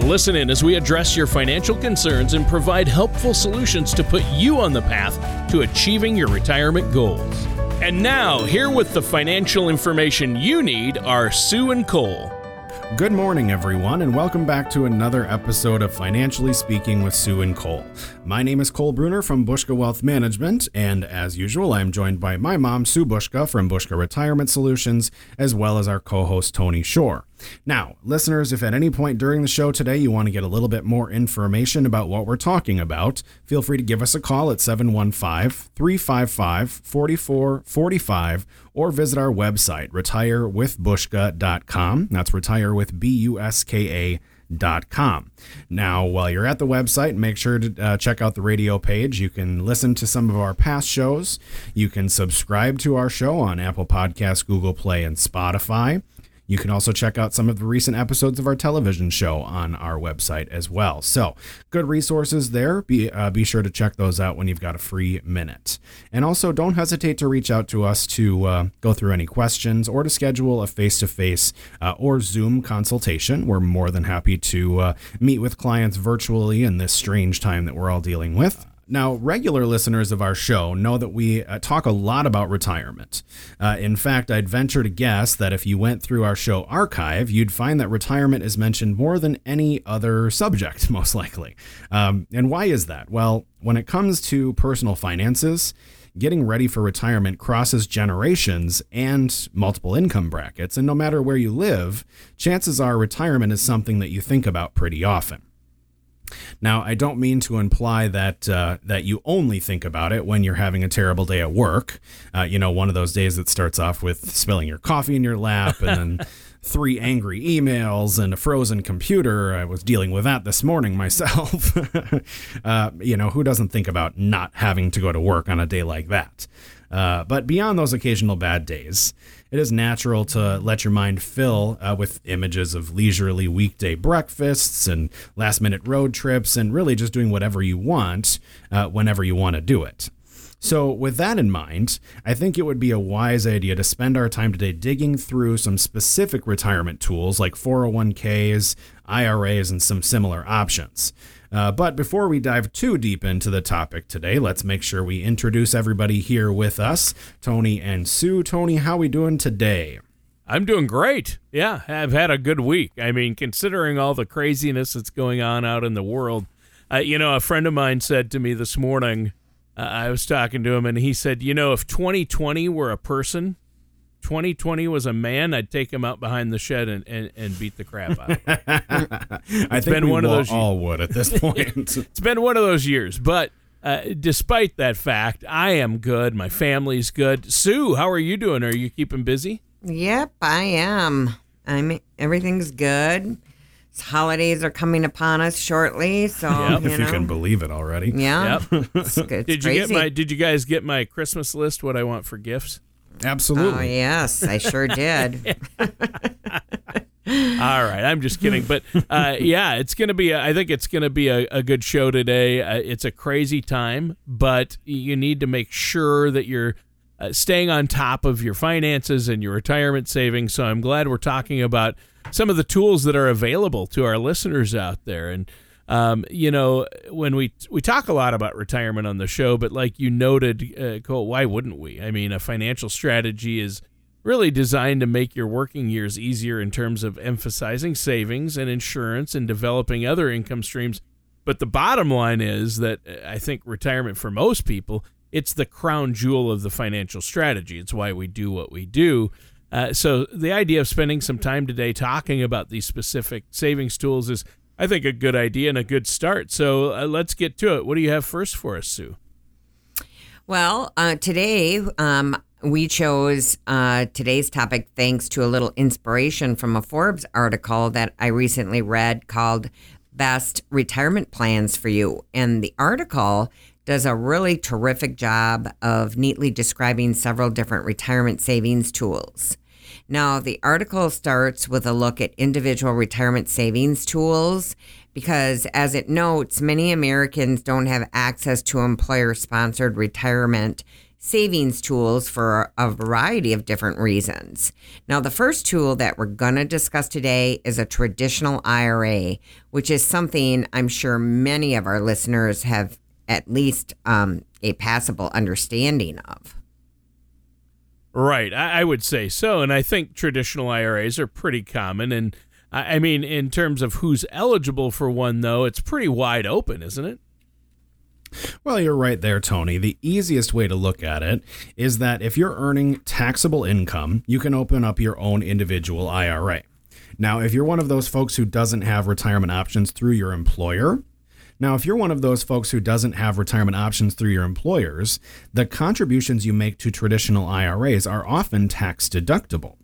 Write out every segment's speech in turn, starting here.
Listen in as we address your financial concerns and provide helpful solutions to put you on the path to achieving your retirement goals. And now, here with the financial information you need are Sue and Cole. Good morning, everyone, and welcome back to another episode of Financially Speaking with Sue and Cole. My name is Cole Bruner from Buska Wealth Management, and as usual, I'm joined by my mom, Sue Buska from Buska Retirement Solutions, as well as our co host, Tony Shore. Now, listeners, if at any point during the show today you want to get a little bit more information about what we're talking about, feel free to give us a call at 715 355 4445 or visit our website, retirewithbuska.com. That's retire with B U S K A. Dot com. Now, while you're at the website, make sure to uh, check out the radio page. You can listen to some of our past shows. You can subscribe to our show on Apple Podcasts, Google Play, and Spotify. You can also check out some of the recent episodes of our television show on our website as well. So, good resources there. Be, uh, be sure to check those out when you've got a free minute. And also, don't hesitate to reach out to us to uh, go through any questions or to schedule a face to face or Zoom consultation. We're more than happy to uh, meet with clients virtually in this strange time that we're all dealing with. Now, regular listeners of our show know that we uh, talk a lot about retirement. Uh, in fact, I'd venture to guess that if you went through our show archive, you'd find that retirement is mentioned more than any other subject, most likely. Um, and why is that? Well, when it comes to personal finances, getting ready for retirement crosses generations and multiple income brackets. And no matter where you live, chances are retirement is something that you think about pretty often. Now, I don't mean to imply that uh, that you only think about it when you're having a terrible day at work. Uh, you know, one of those days that starts off with spilling your coffee in your lap and then three angry emails and a frozen computer. I was dealing with that this morning myself. uh, you know, who doesn't think about not having to go to work on a day like that? Uh, but beyond those occasional bad days, it is natural to let your mind fill uh, with images of leisurely weekday breakfasts and last minute road trips and really just doing whatever you want uh, whenever you want to do it. So, with that in mind, I think it would be a wise idea to spend our time today digging through some specific retirement tools like 401ks, IRAs, and some similar options. Uh, but before we dive too deep into the topic today, let's make sure we introduce everybody here with us, Tony and Sue. Tony, how we doing today? I'm doing great. Yeah, I've had a good week. I mean, considering all the craziness that's going on out in the world, uh, you know, a friend of mine said to me this morning, uh, I was talking to him, and he said, you know, if 2020 were a person, 2020 was a man, I'd take him out behind the shed and, and, and beat the crap out of him. I think been we one of those all would at this point. it's been one of those years, but uh, despite that fact, I am good. My family's good. Sue, how are you doing? Are you keeping busy? Yep, I am. I'm everything's good. Holidays are coming upon us shortly, so yep. you if you can believe it already. Yeah. Yep. It's, it's did you get my? Did you guys get my Christmas list? What I want for gifts? Absolutely. Oh, yes, I sure did. All right, I'm just kidding, but uh, yeah, it's gonna be. A, I think it's gonna be a, a good show today. Uh, it's a crazy time, but you need to make sure that you're uh, staying on top of your finances and your retirement savings. So I'm glad we're talking about some of the tools that are available to our listeners out there. And um, you know, when we we talk a lot about retirement on the show, but like you noted, uh, Cole, why wouldn't we? I mean, a financial strategy is really designed to make your working years easier in terms of emphasizing savings and insurance and developing other income streams. But the bottom line is that uh, I think retirement for most people, it's the crown jewel of the financial strategy. It's why we do what we do. Uh, so the idea of spending some time today talking about these specific savings tools is, I think, a good idea and a good start. So uh, let's get to it. What do you have first for us, Sue? Well, uh, today um, we chose uh, today's topic thanks to a little inspiration from a Forbes article that I recently read called best retirement plans for you. And the article does a really terrific job of neatly describing several different retirement savings tools. Now, the article starts with a look at individual retirement savings tools because, as it notes, many Americans don't have access to employer sponsored retirement savings tools for a variety of different reasons. Now, the first tool that we're going to discuss today is a traditional IRA, which is something I'm sure many of our listeners have at least um, a passable understanding of. Right, I, I, would say so, and I think traditional IRAs are pretty common. And I, I mean, in terms of who's eligible for one, though, it's pretty wide open, isn't it? Well, you're right there, Tony. The easiest way to look at it is that if you're earning taxable income, you can open up your own individual IRA. Now, if you're one of those folks who doesn't have retirement options through your employer, now, if you're one of those folks who doesn't have retirement options through your employers, the contributions you make to traditional IRAs are often tax deductible.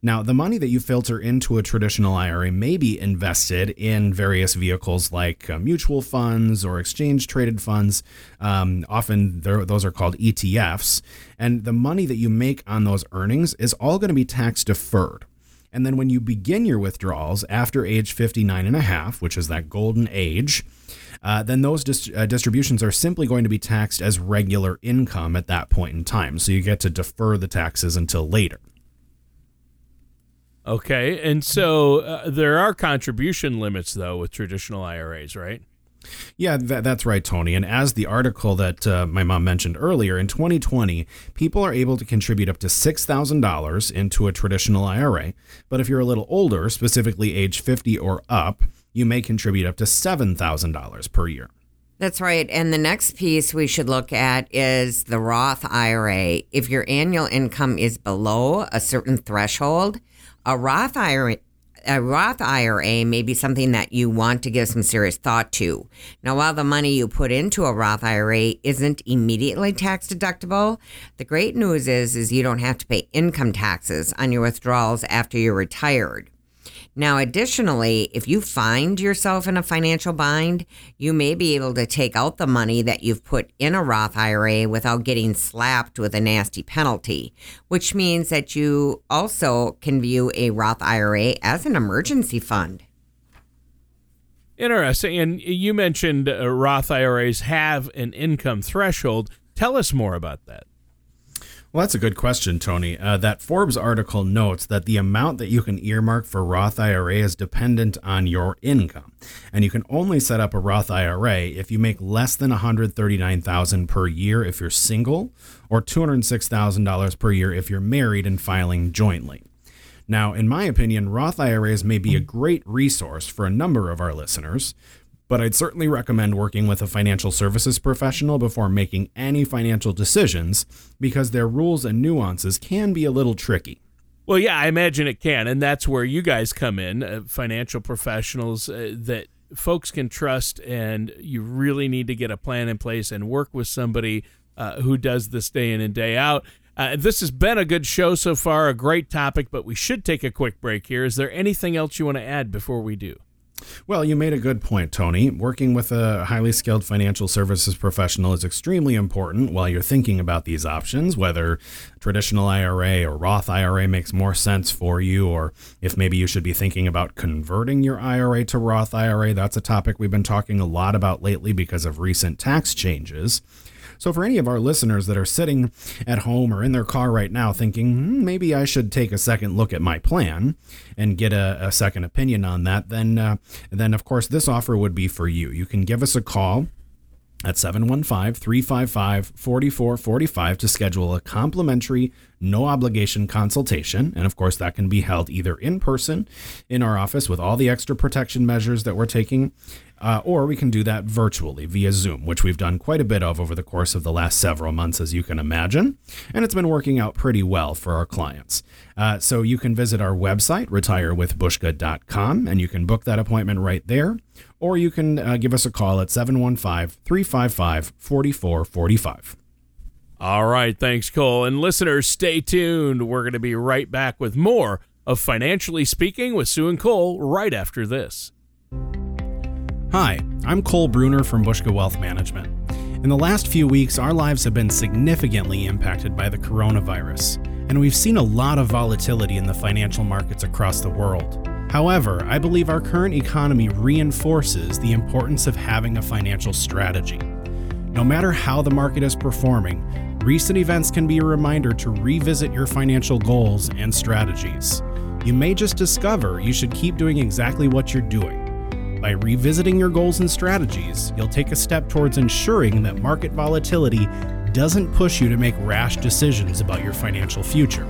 Now, the money that you filter into a traditional IRA may be invested in various vehicles like uh, mutual funds or exchange traded funds. Um, often those are called ETFs. And the money that you make on those earnings is all going to be tax deferred. And then when you begin your withdrawals after age 59 and a half, which is that golden age, uh, then those dis- uh, distributions are simply going to be taxed as regular income at that point in time. So you get to defer the taxes until later. Okay, and so uh, there are contribution limits though with traditional IRAs, right? Yeah, that, that's right, Tony. And as the article that uh, my mom mentioned earlier, in 2020, people are able to contribute up to $6,000 into a traditional IRA. But if you're a little older, specifically age 50 or up, you may contribute up to $7,000 per year. That's right. And the next piece we should look at is the Roth IRA. If your annual income is below a certain threshold, a Roth IRA a Roth IRA may be something that you want to give some serious thought to. Now, while the money you put into a Roth IRA isn't immediately tax deductible, the great news is is you don't have to pay income taxes on your withdrawals after you're retired. Now, additionally, if you find yourself in a financial bind, you may be able to take out the money that you've put in a Roth IRA without getting slapped with a nasty penalty, which means that you also can view a Roth IRA as an emergency fund. Interesting. And you mentioned uh, Roth IRAs have an income threshold. Tell us more about that. Well, that's a good question, Tony. Uh, that Forbes article notes that the amount that you can earmark for Roth IRA is dependent on your income, and you can only set up a Roth IRA if you make less than 139,000 per year if you're single, or $206,000 per year if you're married and filing jointly. Now, in my opinion, Roth IRAs may be a great resource for a number of our listeners, but I'd certainly recommend working with a financial services professional before making any financial decisions because their rules and nuances can be a little tricky. Well, yeah, I imagine it can. And that's where you guys come in, uh, financial professionals uh, that folks can trust. And you really need to get a plan in place and work with somebody uh, who does this day in and day out. Uh, this has been a good show so far, a great topic, but we should take a quick break here. Is there anything else you want to add before we do? Well, you made a good point, Tony. Working with a highly skilled financial services professional is extremely important while you're thinking about these options, whether traditional IRA or Roth IRA makes more sense for you, or if maybe you should be thinking about converting your IRA to Roth IRA. That's a topic we've been talking a lot about lately because of recent tax changes. So, for any of our listeners that are sitting at home or in their car right now thinking, hmm, maybe I should take a second look at my plan and get a, a second opinion on that, then, uh, then of course, this offer would be for you. You can give us a call at 715 355 4445 to schedule a complimentary, no obligation consultation. And of course, that can be held either in person in our office with all the extra protection measures that we're taking, uh, or we can do that virtually via Zoom, which we've done quite a bit of over the course of the last several months, as you can imagine. And it's been working out pretty well for our clients. Uh, so you can visit our website, retirewithbuska.com, and you can book that appointment right there. Or you can uh, give us a call at 715 355 4445. All right. Thanks, Cole. And listeners, stay tuned. We're going to be right back with more of Financially Speaking with Sue and Cole right after this. Hi, I'm Cole Bruner from Buska Wealth Management. In the last few weeks, our lives have been significantly impacted by the coronavirus, and we've seen a lot of volatility in the financial markets across the world. However, I believe our current economy reinforces the importance of having a financial strategy. No matter how the market is performing, recent events can be a reminder to revisit your financial goals and strategies. You may just discover you should keep doing exactly what you're doing. By revisiting your goals and strategies, you'll take a step towards ensuring that market volatility doesn't push you to make rash decisions about your financial future.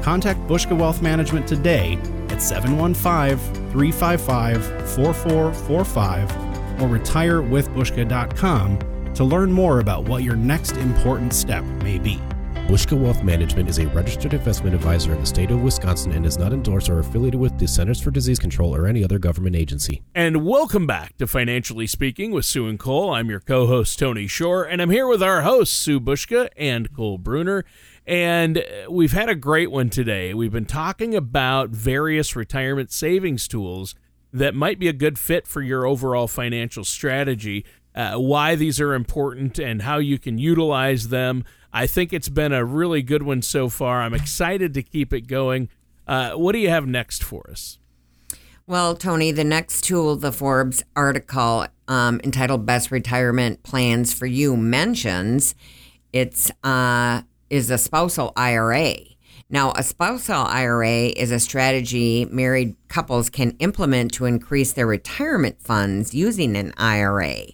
Contact Buska Wealth Management today at 715 355 4445 or retirewithbuska.com to learn more about what your next important step may be. Buska Wealth Management is a registered investment advisor in the state of Wisconsin and is not endorsed or affiliated with the Centers for Disease Control or any other government agency. And welcome back to Financially Speaking with Sue and Cole. I'm your co host, Tony Shore, and I'm here with our hosts, Sue Buska and Cole Bruner. And uh, we've had a great one today. We've been talking about various retirement savings tools that might be a good fit for your overall financial strategy, uh, why these are important, and how you can utilize them. I think it's been a really good one so far. I'm excited to keep it going. Uh, what do you have next for us? Well, Tony, the next tool, the Forbes article um, entitled "Best Retirement Plans for You" mentions it's uh, is a spousal IRA. Now, a spousal IRA is a strategy married couples can implement to increase their retirement funds using an IRA.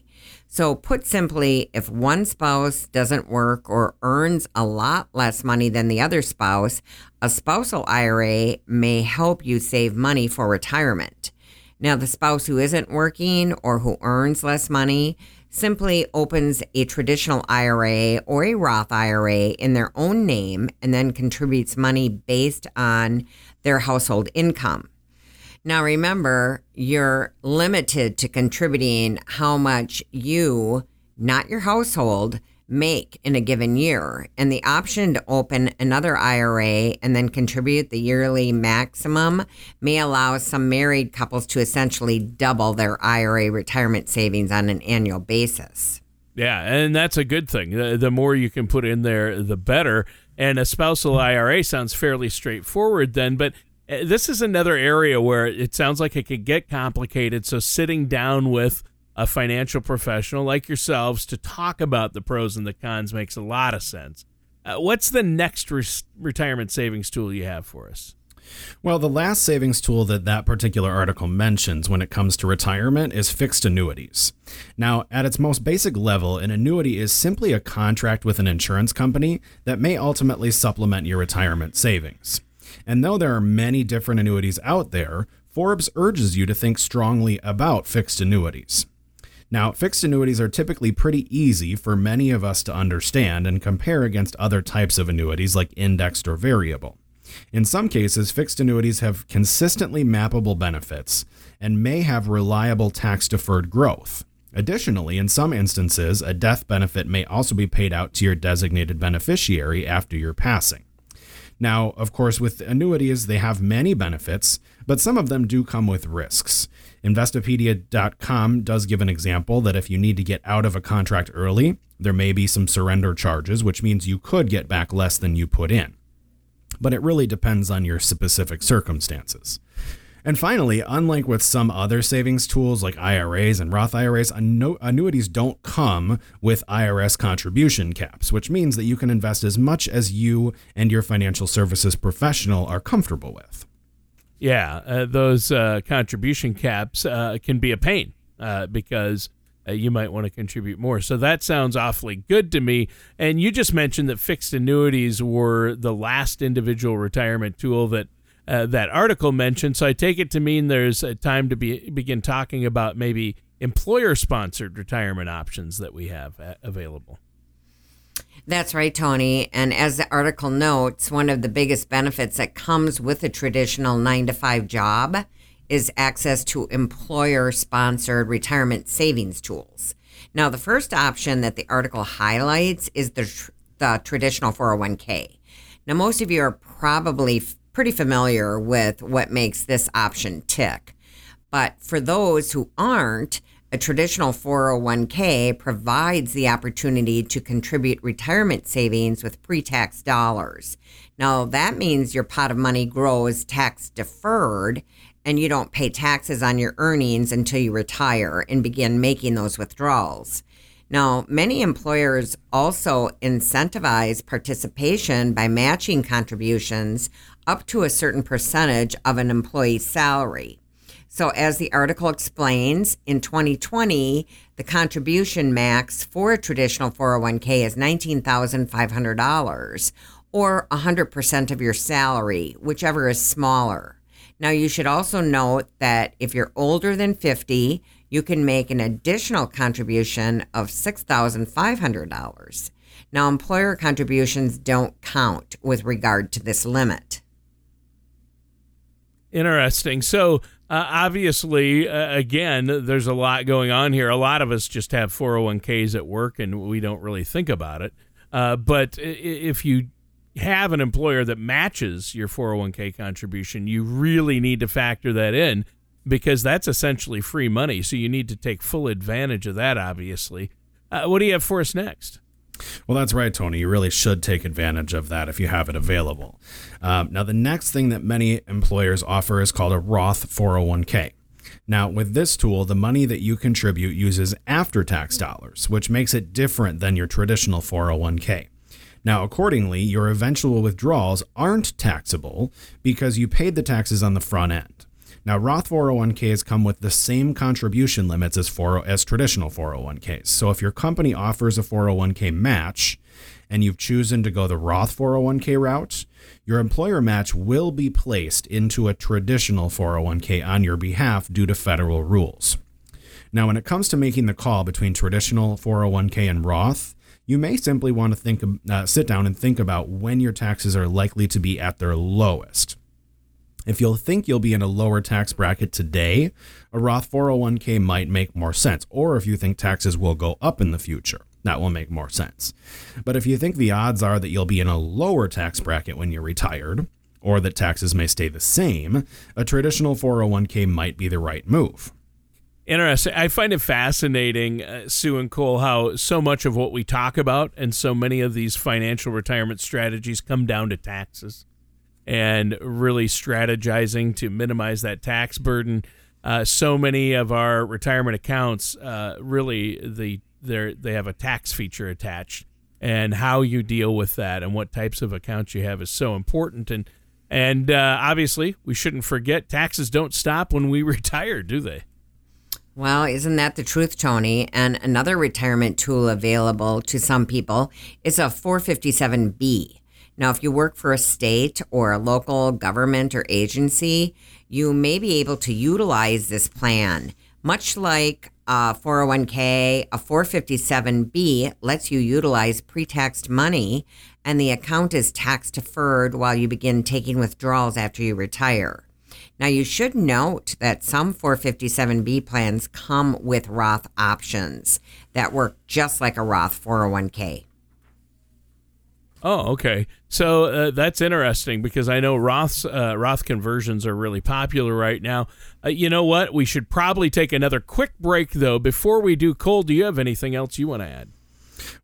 So, put simply, if one spouse doesn't work or earns a lot less money than the other spouse, a spousal IRA may help you save money for retirement. Now, the spouse who isn't working or who earns less money simply opens a traditional IRA or a Roth IRA in their own name and then contributes money based on their household income. Now, remember, you're limited to contributing how much you, not your household, make in a given year. And the option to open another IRA and then contribute the yearly maximum may allow some married couples to essentially double their IRA retirement savings on an annual basis. Yeah, and that's a good thing. The, more you can put in there, the better. And a spousal IRA sounds fairly straightforward then, but this is another area where it sounds like it could get complicated. So sitting down with a financial professional like yourselves to talk about the pros and the cons makes a lot of sense. Uh, what's the next re- retirement savings tool you have for us? Well, the last savings tool that that particular article mentions when it comes to retirement is fixed annuities. Now, at its most basic level, an annuity is simply a contract with an insurance company that may ultimately supplement your retirement savings. And though there are many different annuities out there, Forbes urges you to think strongly about fixed annuities. Now, fixed annuities are typically pretty easy for many of us to understand and compare against other types of annuities like indexed or variable. In some cases, fixed annuities have consistently mappable benefits and may have reliable tax deferred growth. Additionally, in some instances, a death benefit may also be paid out to your designated beneficiary after your passing. Now, of course, with annuities, they have many benefits, but some of them do come with risks. Investopedia.com does give an example that if you need to get out of a contract early, there may be some surrender charges, which means you could get back less than you put in. But it really depends on your specific circumstances. And finally, unlike with some other savings tools like IRAs and Roth IRAs, annuities don't come with IRS contribution caps, which means that you can invest as much as you and your financial services professional are comfortable with. Yeah, uh, those uh, contribution caps uh, can be a pain uh, because uh, you might want to contribute more. So that sounds awfully good to me. And you just mentioned that fixed annuities were the last individual retirement tool that uh, that article mentioned. So I take it to mean there's a time to be begin talking about maybe employer sponsored retirement options that we have available. That's right, Tony. And as the article notes, one of the biggest benefits that comes with a traditional nine to five job is access to employer sponsored retirement savings tools. Now, the first option that the article highlights is the, the traditional 401k. Now, most of you are probably pretty familiar with what makes this option tick. But for those who aren't, a traditional 401k provides the opportunity to contribute retirement savings with pre tax dollars. Now, that means your pot of money grows tax deferred and you don't pay taxes on your earnings until you retire and begin making those withdrawals. Now, many employers also incentivize participation by matching contributions up to a certain percentage of an employee's salary. So, as the article explains, in 2020, the contribution max for a traditional 401k is $19,500 or 100% of your salary, whichever is smaller. Now, you should also note that if you're older than 50, you can make an additional contribution of $6,500. Now, employer contributions don't count with regard to this limit. Interesting. So, uh, obviously, uh, again, there's a lot going on here. A lot of us just have 401ks at work and we don't really think about it. Uh, but if you have an employer that matches your 401k contribution, you really need to factor that in because that's essentially free money. So you need to take full advantage of that, obviously. Uh, what do you have for us next? Well, that's right, Tony. You really should take advantage of that if you have it available. Um, now, the next thing that many employers offer is called a Roth 401k. Now, with this tool, the money that you contribute uses after tax dollars, which makes it different than your traditional 401k. Now, accordingly, your eventual withdrawals aren't taxable because you paid the taxes on the front end. Now, Roth 401ks come with the same contribution limits as, for, as traditional 401ks. So, if your company offers a 401k match and you've chosen to go the Roth 401k route, your employer match will be placed into a traditional 401k on your behalf due to federal rules. Now, when it comes to making the call between traditional 401k and Roth, you may simply want to think, uh, sit down and think about when your taxes are likely to be at their lowest. If you'll think you'll be in a lower tax bracket today, a Roth 401k might make more sense. Or if you think taxes will go up in the future, that will make more sense. But if you think the odds are that you'll be in a lower tax bracket when you're retired, or that taxes may stay the same, a traditional 401k might be the right move. Interesting. I find it fascinating, uh, Sue and Cole, how so much of what we talk about and so many of these financial retirement strategies come down to taxes and really strategizing to minimize that tax burden. Uh, so many of our retirement accounts uh, really the they have a tax feature attached, and how you deal with that and what types of accounts you have is so important. And and uh, obviously, we shouldn't forget taxes don't stop when we retire, do they? Well, isn't that the truth, Tony? And another retirement tool available to some people is a 457B. Now, if you work for a state or a local government or agency, you may be able to utilize this plan. Much like uh, oh a 401k, a 457b lets you utilize pre taxed money, and the account is tax deferred while you begin taking withdrawals after you retire. Now, you should note that some 457b plans come with Roth options that work just like a Roth 401k. Oh, okay. So uh, that's interesting because I know Roth's uh, Roth conversions are really popular right now. Uh, you know what? We should probably take another quick break though. Before we do, Cole, do you have anything else you want to add?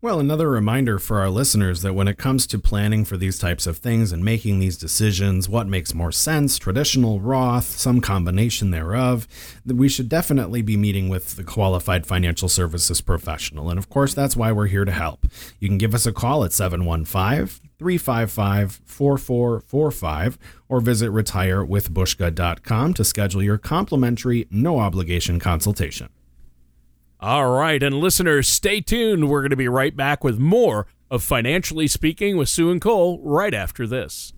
Well, another reminder for our listeners that when it comes to planning for these types of things and making these decisions, what makes more sense, traditional, Roth, some combination thereof, that we should definitely be meeting with the qualified financial services professional. And of course, that's why we're here to help. You can give us a call at 715 355 4445 or visit retirewithbuska.com to schedule your complimentary, no obligation consultation. All right, and listeners, stay tuned. We're going to be right back with more of Financially Speaking with Sue and Cole right after this.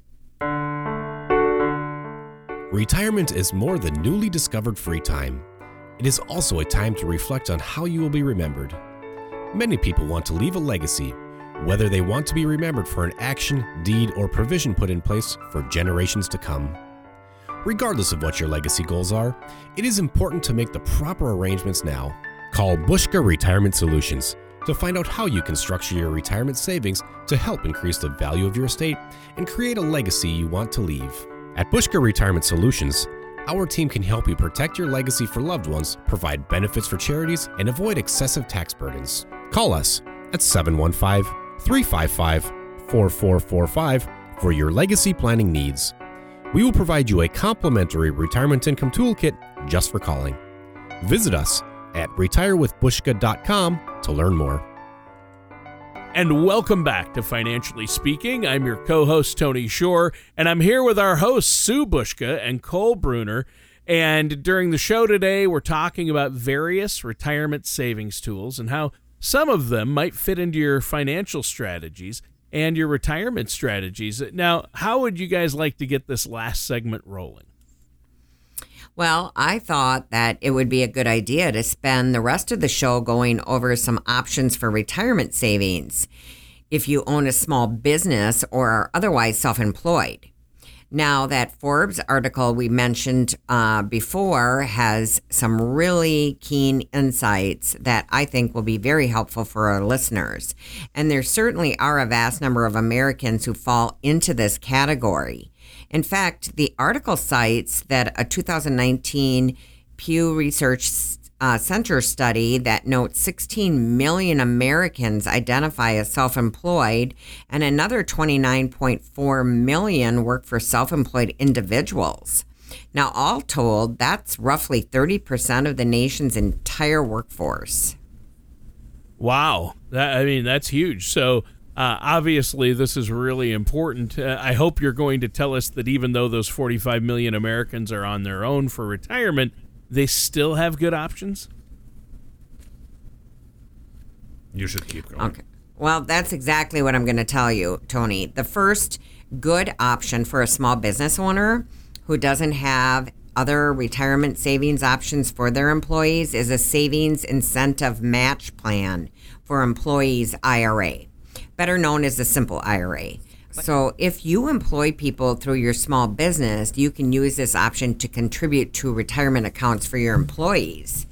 Retirement is more than newly discovered free time. It is also a time to reflect on how you will be remembered. Many people want to leave a legacy, whether they want to be remembered for an action, deed, or provision put in place for generations to come. Regardless of what your legacy goals are, it is important to make the proper arrangements now Call Buska Retirement Solutions to find out how you can structure your retirement savings to help increase the value of your estate and create a legacy you want to leave. At Buska Retirement Solutions, our team can help you protect your legacy for loved ones, provide benefits for charities, and avoid excessive tax burdens. Call us at 715 355 4445 for your legacy planning needs. We will provide you a complimentary retirement income toolkit just for calling. Visit us at retirewithbuska.com to learn more. And welcome back to Financially Speaking. I'm your co host, Tony Shore, and I'm here with our hosts, Sue Buska and Cole Bruner. And during the show today, we're talking about various retirement savings tools and how some of them might fit into your financial strategies and your retirement strategies. Now, how would you guys like to get this last segment rolling? Well, I thought that it would be a good idea to spend the rest of the show going over some options for retirement savings if you own a small business or are otherwise self employed. Now, that Forbes article we mentioned uh, before has some really keen insights that I think will be very helpful for our listeners. And there certainly are a vast number of Americans who fall into this category. In fact, the article cites that a 2019 Pew Research uh, Center study that notes 16 million Americans identify as self employed, and another 29.4 million work for self employed individuals. Now, all told, that's roughly 30% of the nation's entire workforce. Wow. That, I mean, that's huge. So, uh, obviously, this is really important. Uh, I hope you're going to tell us that even though those 45 million Americans are on their own for retirement, they still have good options? You should keep going. Okay. Well, that's exactly what I'm going to tell you, Tony. The first good option for a small business owner who doesn't have other retirement savings options for their employees is a savings incentive match plan for employees IRA, better known as a simple IRA. So, if you employ people through your small business, you can use this option to contribute to retirement accounts for your employees.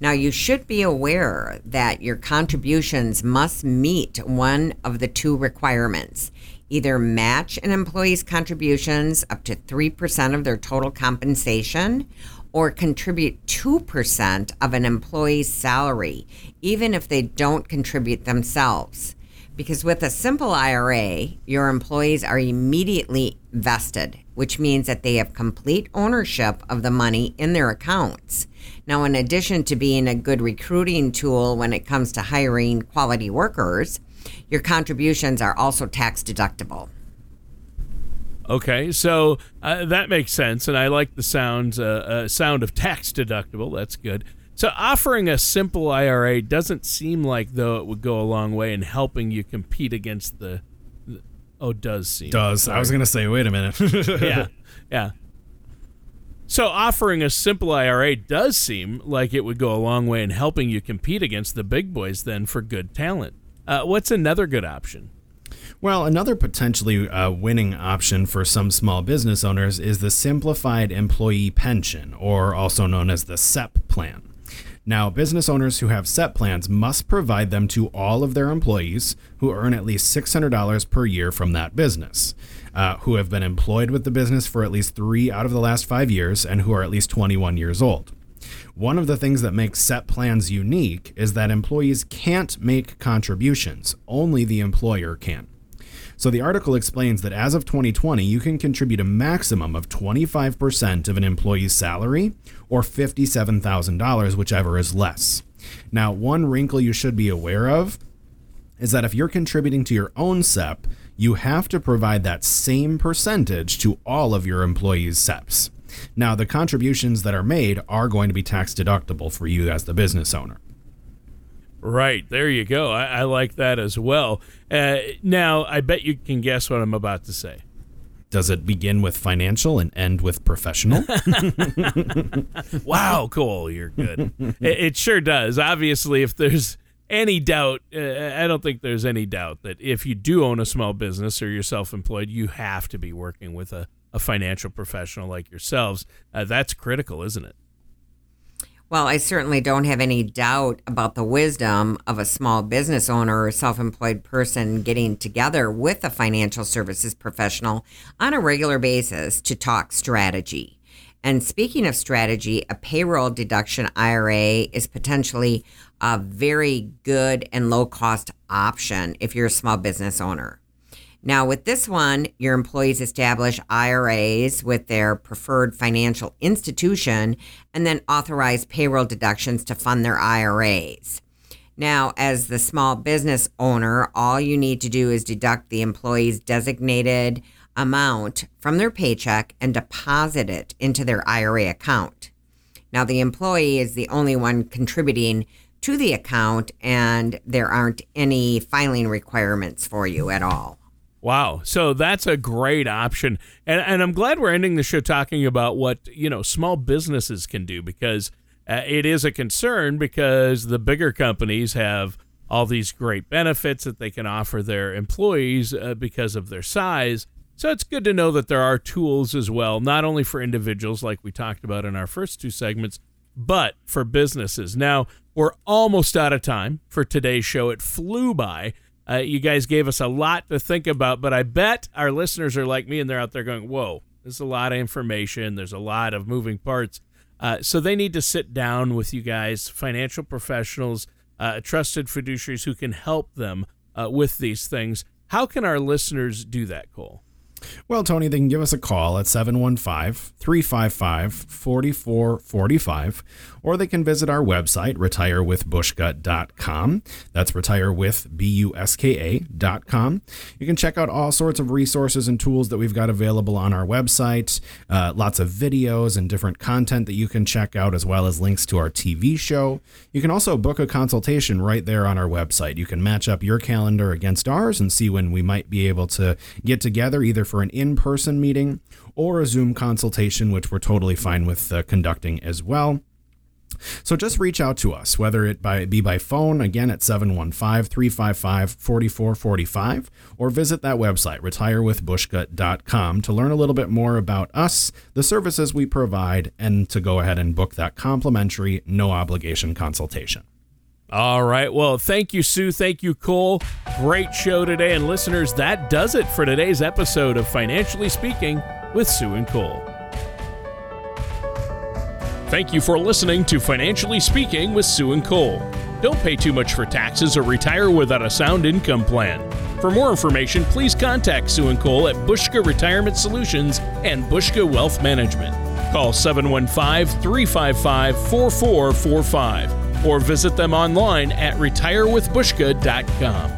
Now, you should be aware that your contributions must meet one of the two requirements either match an employee's contributions up to 3% of their total compensation or contribute 2% of an employee's salary, even if they don't contribute themselves. Because with a simple IRA, your employees are immediately vested, which means that they have complete ownership of the money in their accounts. Now, in addition to being a good recruiting tool when it comes to hiring quality workers, your contributions are also tax deductible. Okay, so uh, that makes sense, and I like the sounds uh, uh, sound of tax deductible. That's good. So offering a simple IRA doesn't seem like though it would go a long way in helping you compete against the. the oh, does seem does Sorry. I was gonna say, wait a minute. yeah, yeah. So offering a simple IRA does seem like it would go a long way in helping you compete against the big boys then for good talent. Uh, what's another good option? Well, another potentially uh, winning option for some small business owners is the Simplified Employee Pension, or also known as the SEP plan. Now, business owners who have SEP plans must provide them to all of their employees who earn at least $600 per year from that business, uh, who have been employed with the business for at least three out of the last five years, and who are at least 21 years old. One of the things that makes SEP plans unique is that employees can't make contributions, only the employer can. So the article explains that as of 2020, you can contribute a maximum of 25% of an employee's salary or $57,000, whichever is less. Now, one wrinkle you should be aware of is that if you're contributing to your own SEP, you have to provide that same percentage to all of your employees' SEPs. Now, the contributions that are made are going to be tax deductible for you as the business owner. Right. There you go. I, I like that as well. Uh, now, I bet you can guess what I'm about to say. Does it begin with financial and end with professional? wow, Cole, you're good. It, it, sure does. Obviously, if there's any doubt, uh, I don't think there's any doubt that if you do own a small business or you're self employed, you have to be working with a a financial professional like yourselves. Uh, that's critical, isn't it? Well, I certainly don't have any doubt about the wisdom of a small business owner or self employed person getting together with a financial services professional on a regular basis to talk strategy. And speaking of strategy, a payroll deduction IRA is potentially a very good and low cost option if you're a small business owner. Now, with this one, your employees establish IRAs with their preferred financial institution and then authorize payroll deductions to fund their IRAs. Now, as the small business owner, all you need to do is deduct the employee's designated amount from their paycheck and deposit it into their IRA account. Now, the employee is the only one contributing to the account, and there aren't any filing requirements for you at all. Wow. So that's a great option. And, and I'm glad we're ending the show talking about what, you know, small businesses can do because uh, it is a concern because the bigger companies have all these great benefits that they can offer their employees uh, because of their size. So it's good to know that there are tools as well, not only for individuals like we talked about in our first two segments, but for businesses. Now, we're almost out of time for today's show. It flew by. Uh, you guys gave us a lot to think about, but I bet our listeners are like me and they're out there going, whoa, there's a lot of information. There's a lot of moving parts. Uh, so they need to sit down with you guys, financial professionals, uh, trusted fiduciaries who can help them uh, with these things. How can our listeners do that, Cole? Well, Tony, they can give us a call at 715 355 4445, or they can visit our website, retirewithbuska.com. That's retirewithbuska.com. You can check out all sorts of resources and tools that we've got available on our website, uh, lots of videos and different content that you can check out, as well as links to our TV show. You can also book a consultation right there on our website. You can match up your calendar against ours and see when we might be able to get together either for an in person meeting or a Zoom consultation, which we're totally fine with uh, conducting as well. So just reach out to us, whether it by, be by phone, again at 715 355 4445, or visit that website, retirewithbuska.com, to learn a little bit more about us, the services we provide, and to go ahead and book that complimentary, no obligation consultation. All right. Well, thank you, Sue. Thank you, Cole. Great show today. And listeners, that does it for today's episode of Financially Speaking with Sue and Cole. Thank you for listening to Financially Speaking with Sue and Cole. Don't pay too much for taxes or retire without a sound income plan. For more information, please contact Sue and Cole at Buska Retirement Solutions and Buska Wealth Management. Call 715 355 4445 or visit them online at retirewithbuska.com.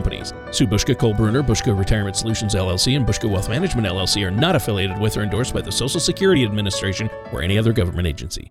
Sue Buska, Cole Bruner, Buska Retirement Solutions LLC, and Buska Wealth Management LLC are not affiliated with or endorsed by the Social Security Administration or any other government agency.